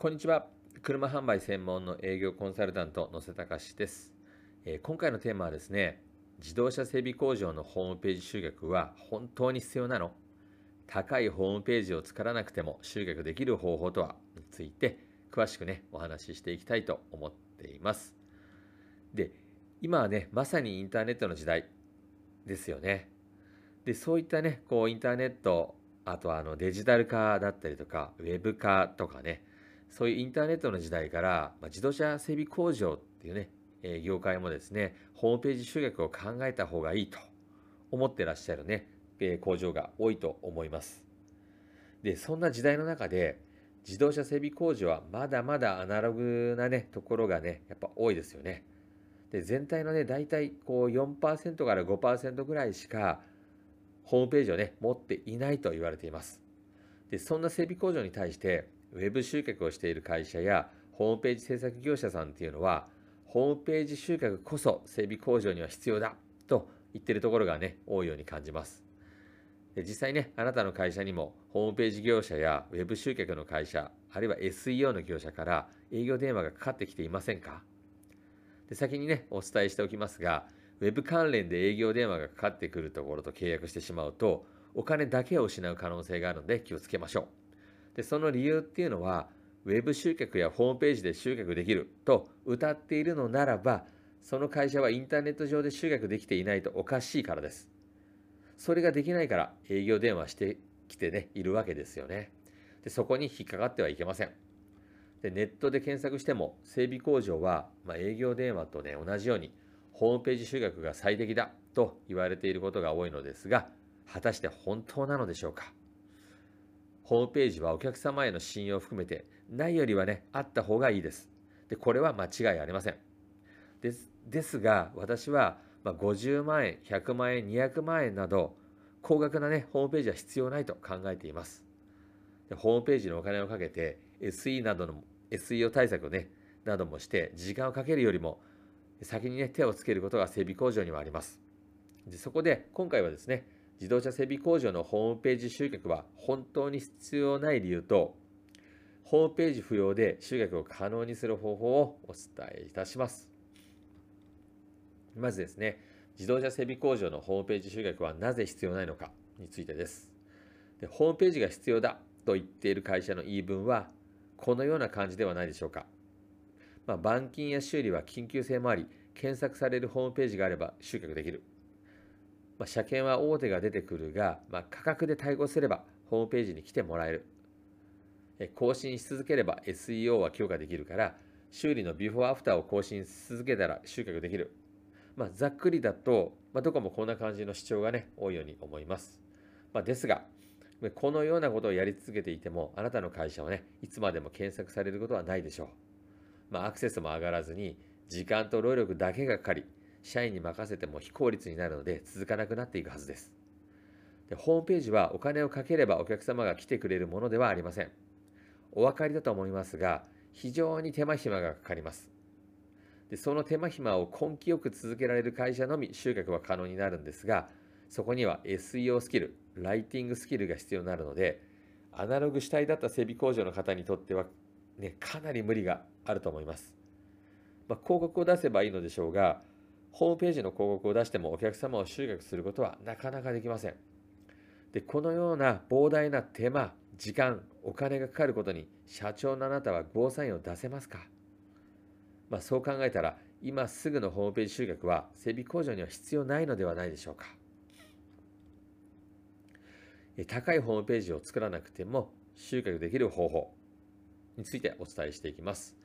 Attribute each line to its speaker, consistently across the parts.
Speaker 1: こんにちは。車販売専門の営業コンサルタント、野瀬隆です、えー、今回のテーマはですね、自動車整備工場のホームページ集客は本当に必要なの？高いホームページを作らなくても集客できる方法とは？について詳しくね、お話ししていきたいと思っています。で、今はね、まさにインターネットの時代ですよね。で、そういったね、こうインターネット、あとはあのデジタル化だったりとか、ウェブ化とかね、そういうインターネットの時代から、まあ、自動車整備工場っていうね、えー、業界もですね、ホームページ集客を考えた方がいいと思ってらっしゃるね、えー、工場が多いと思います。で、そんな時代の中で、自動車整備工場はまだまだアナログなね、ところがね、やっぱ多いですよね。で、全体のね、大体こう4%から5%ぐらいしか、ホームページをね、持っていないと言われています。で、そんな整備工場に対して、ウェブ集客をしている会社やホームページ制作業者さんっていうのは、ホームページ集客こそ整備工場には必要だと言ってるところがね、多いように感じます。で実際ね、あなたの会社にもホームページ業者やウェブ集客の会社、あるいは SEO の業者から営業電話がかかってきていませんか？で先にね、お伝えしておきますが、ウェブ関連で営業電話がかかってくるところと契約してしまうと、お金だけを失う可能性があるので気をつけましょう。でその理由っていうのはウェブ集客やホームページで集客できると謳っているのならばその会社はインターネット上で集客できていないとおかしいからです。それができないから営業電話してきてねいるわけですよね。でそこに引っかかってはいけません。でネットで検索しても整備工場は、まあ、営業電話とね同じようにホームページ集客が最適だと言われていることが多いのですが果たして本当なのでしょうか？ホームページはお客様への信用を含めて、ないよりはね、あった方がいいです。で、これは間違いありません。ですですが、私は、ま50万円、100万円、200万円など、高額なね、ホームページは必要ないと考えています。でホームページのお金をかけて、SE などの、SEO 対策をね、などもして、時間をかけるよりも、先にね、手をつけることが整備工場にはあります。でそこで、今回はですね、自動車整備工場のホームページ集客は本当に必要ない理由と、ホームページ不要で集客を可能にする方法をお伝えいたします。まずですね、自動車整備工場のホームページ集客はなぜ必要ないのかについてです。でホームページが必要だと言っている会社の言い分は、このような感じではないでしょうか。まあ、板金や修理は緊急性もあり、検索されるホームページがあれば集客できる。まあ、車検は大手が出てくるが、まあ、価格で対応すればホームページに来てもらえる。更新し続ければ SEO は強化できるから、修理のビフォーアフターを更新し続けたら集客できる。まあ、ざっくりだと、まあ、どこもこんな感じの主張がね、多いように思います。まあ、ですが、このようなことをやり続けていても、あなたの会社はね、いつまでも検索されることはないでしょう。まあ、アクセスも上がらずに、時間と労力だけがかかり、社員に任せても非効率になるので続かなくなっていくはずです。でホームページはお金をかければお客様が来てくれるものではありません。お分かりだと思いますが、非常に手間暇がかかります。でその手間暇を根気よく続けられる会社のみ集客は可能になるんですが、そこには SEO スキル、ライティングスキルが必要になるので、アナログ主体だった整備工場の方にとっては、ね、かなり無理があると思います。まあ、広告を出せばいいのでしょうが、ホームページの広告を出してもお客様を集客することはなかなかできません。で、このような膨大な手間、時間、お金がかかることに社長のあなたはゴーサインを出せますか？まあ、そう考えたら今すぐのホームページ集客は整備工場には必要ないのではないでしょうか。高いホームページを作らなくても集客できる方法についてお伝えしていきます。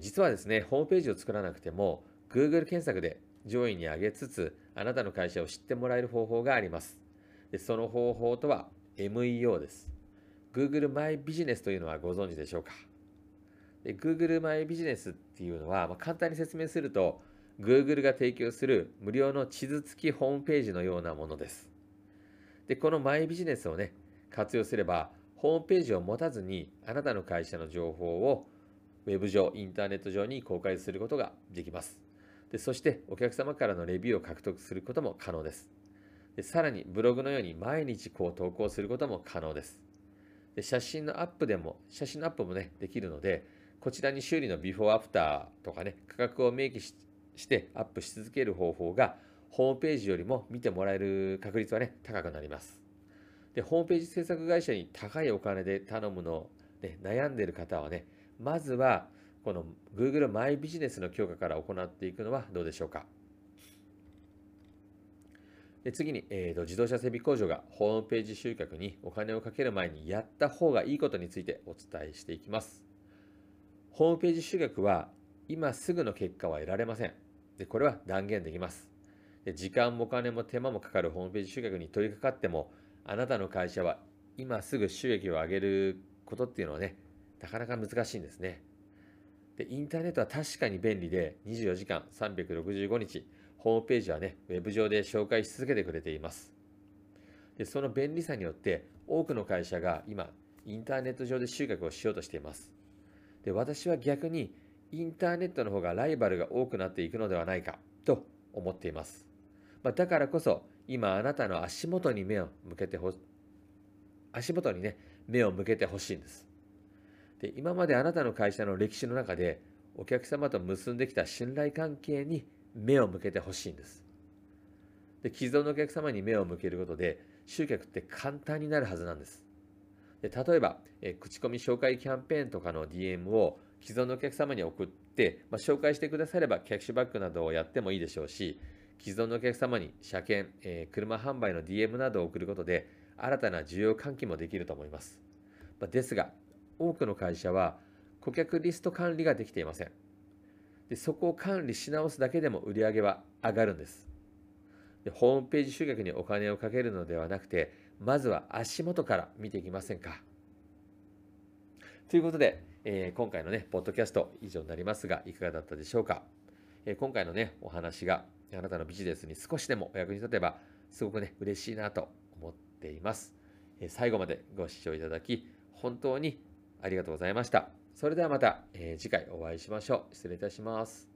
Speaker 1: 実はですね、ホームページを作らなくても Google 検索で上位に上げつつ、あなたの会社を知ってもらえる方法があります。でその方法とは MEO です。Google マイビジネスというのはご存知でしょうか？で ?Google マイビジネスっていうのは、まあ、簡単に説明すると、Google が提供する無料の地図付きホームページのようなものです。で、このマイビジネスをね、活用すれば、ホームページを持たずに、あなたの会社の情報をウェブ上、インターネット上に公開することができます。でそしてお客様からのレビューを獲得することも可能です。でさらにブログのように毎日こう投稿することも可能です。で写真のアップでも、写真のアップもね、できるので、こちらに修理のビフォーアフターとかね、価格を明記してアップし続ける方法が、ホームページよりも見てもらえる確率はね、高くなります。で、ホームページ制作会社に高いお金で頼むのを、ね、悩んでいる方はね、まずは、この Google マイビジネスの強化から行っていくのはどうでしょうか？で次に、えーと、自動車整備工場がホームページ集客にお金をかける前にやった方がいいことについてお伝えしていきます。ホームページ集客は今すぐの結果は得られません。でこれは断言できます。で時間もお金も手間もかかるホームページ集客に取り掛かってもあなたの会社は今すぐ収益を上げることっていうのはね、なかなか難しいんですね。で、インターネットは確かに便利で24時間365日ホームページはね、ウェブ上で紹介し続けてくれています。で、その便利さによって、多くの会社が今、インターネット上で集客をしようとしています。で、私は逆に、インターネットの方がライバルが多くなっていくのではないかと思っています。まあ、だからこそ、今あなたの足元に目を向けてほ、足元にね、目を向けてほしいんです。で、今まであなたの会社の歴史の中で、お客様と結んできた信頼関係に目を向けてほしいんです。で既存のお客様に目を向けることで集客って簡単になるはずなんです。で例えばえ、口コミ紹介キャンペーンとかの DM を既存のお客様に送って、まあ、紹介してくださればキャッシュバックなどをやってもいいでしょうし、既存のお客様に車検、えー、車販売の DM などを送ることで新たな需要喚起もできると思います。まあ、ですが、多くの会社は顧客リスト管理ができていません。でそこを管理し直すだけでも売り上げは上がるんです。でホームページ集客にお金をかけるのではなくてまずは足元から見ていきませんか。ということで、えー、今回のねポッドキャスト以上になりますがいかがだったでしょうか、えー、今回のねお話があなたのビジネスに少しでもお役に立てばすごくね嬉しいなと思っています、えー、最後までご視聴いただき本当にありがとうございましたそれではまた、えー、次回お会いしましょう。失礼いたします。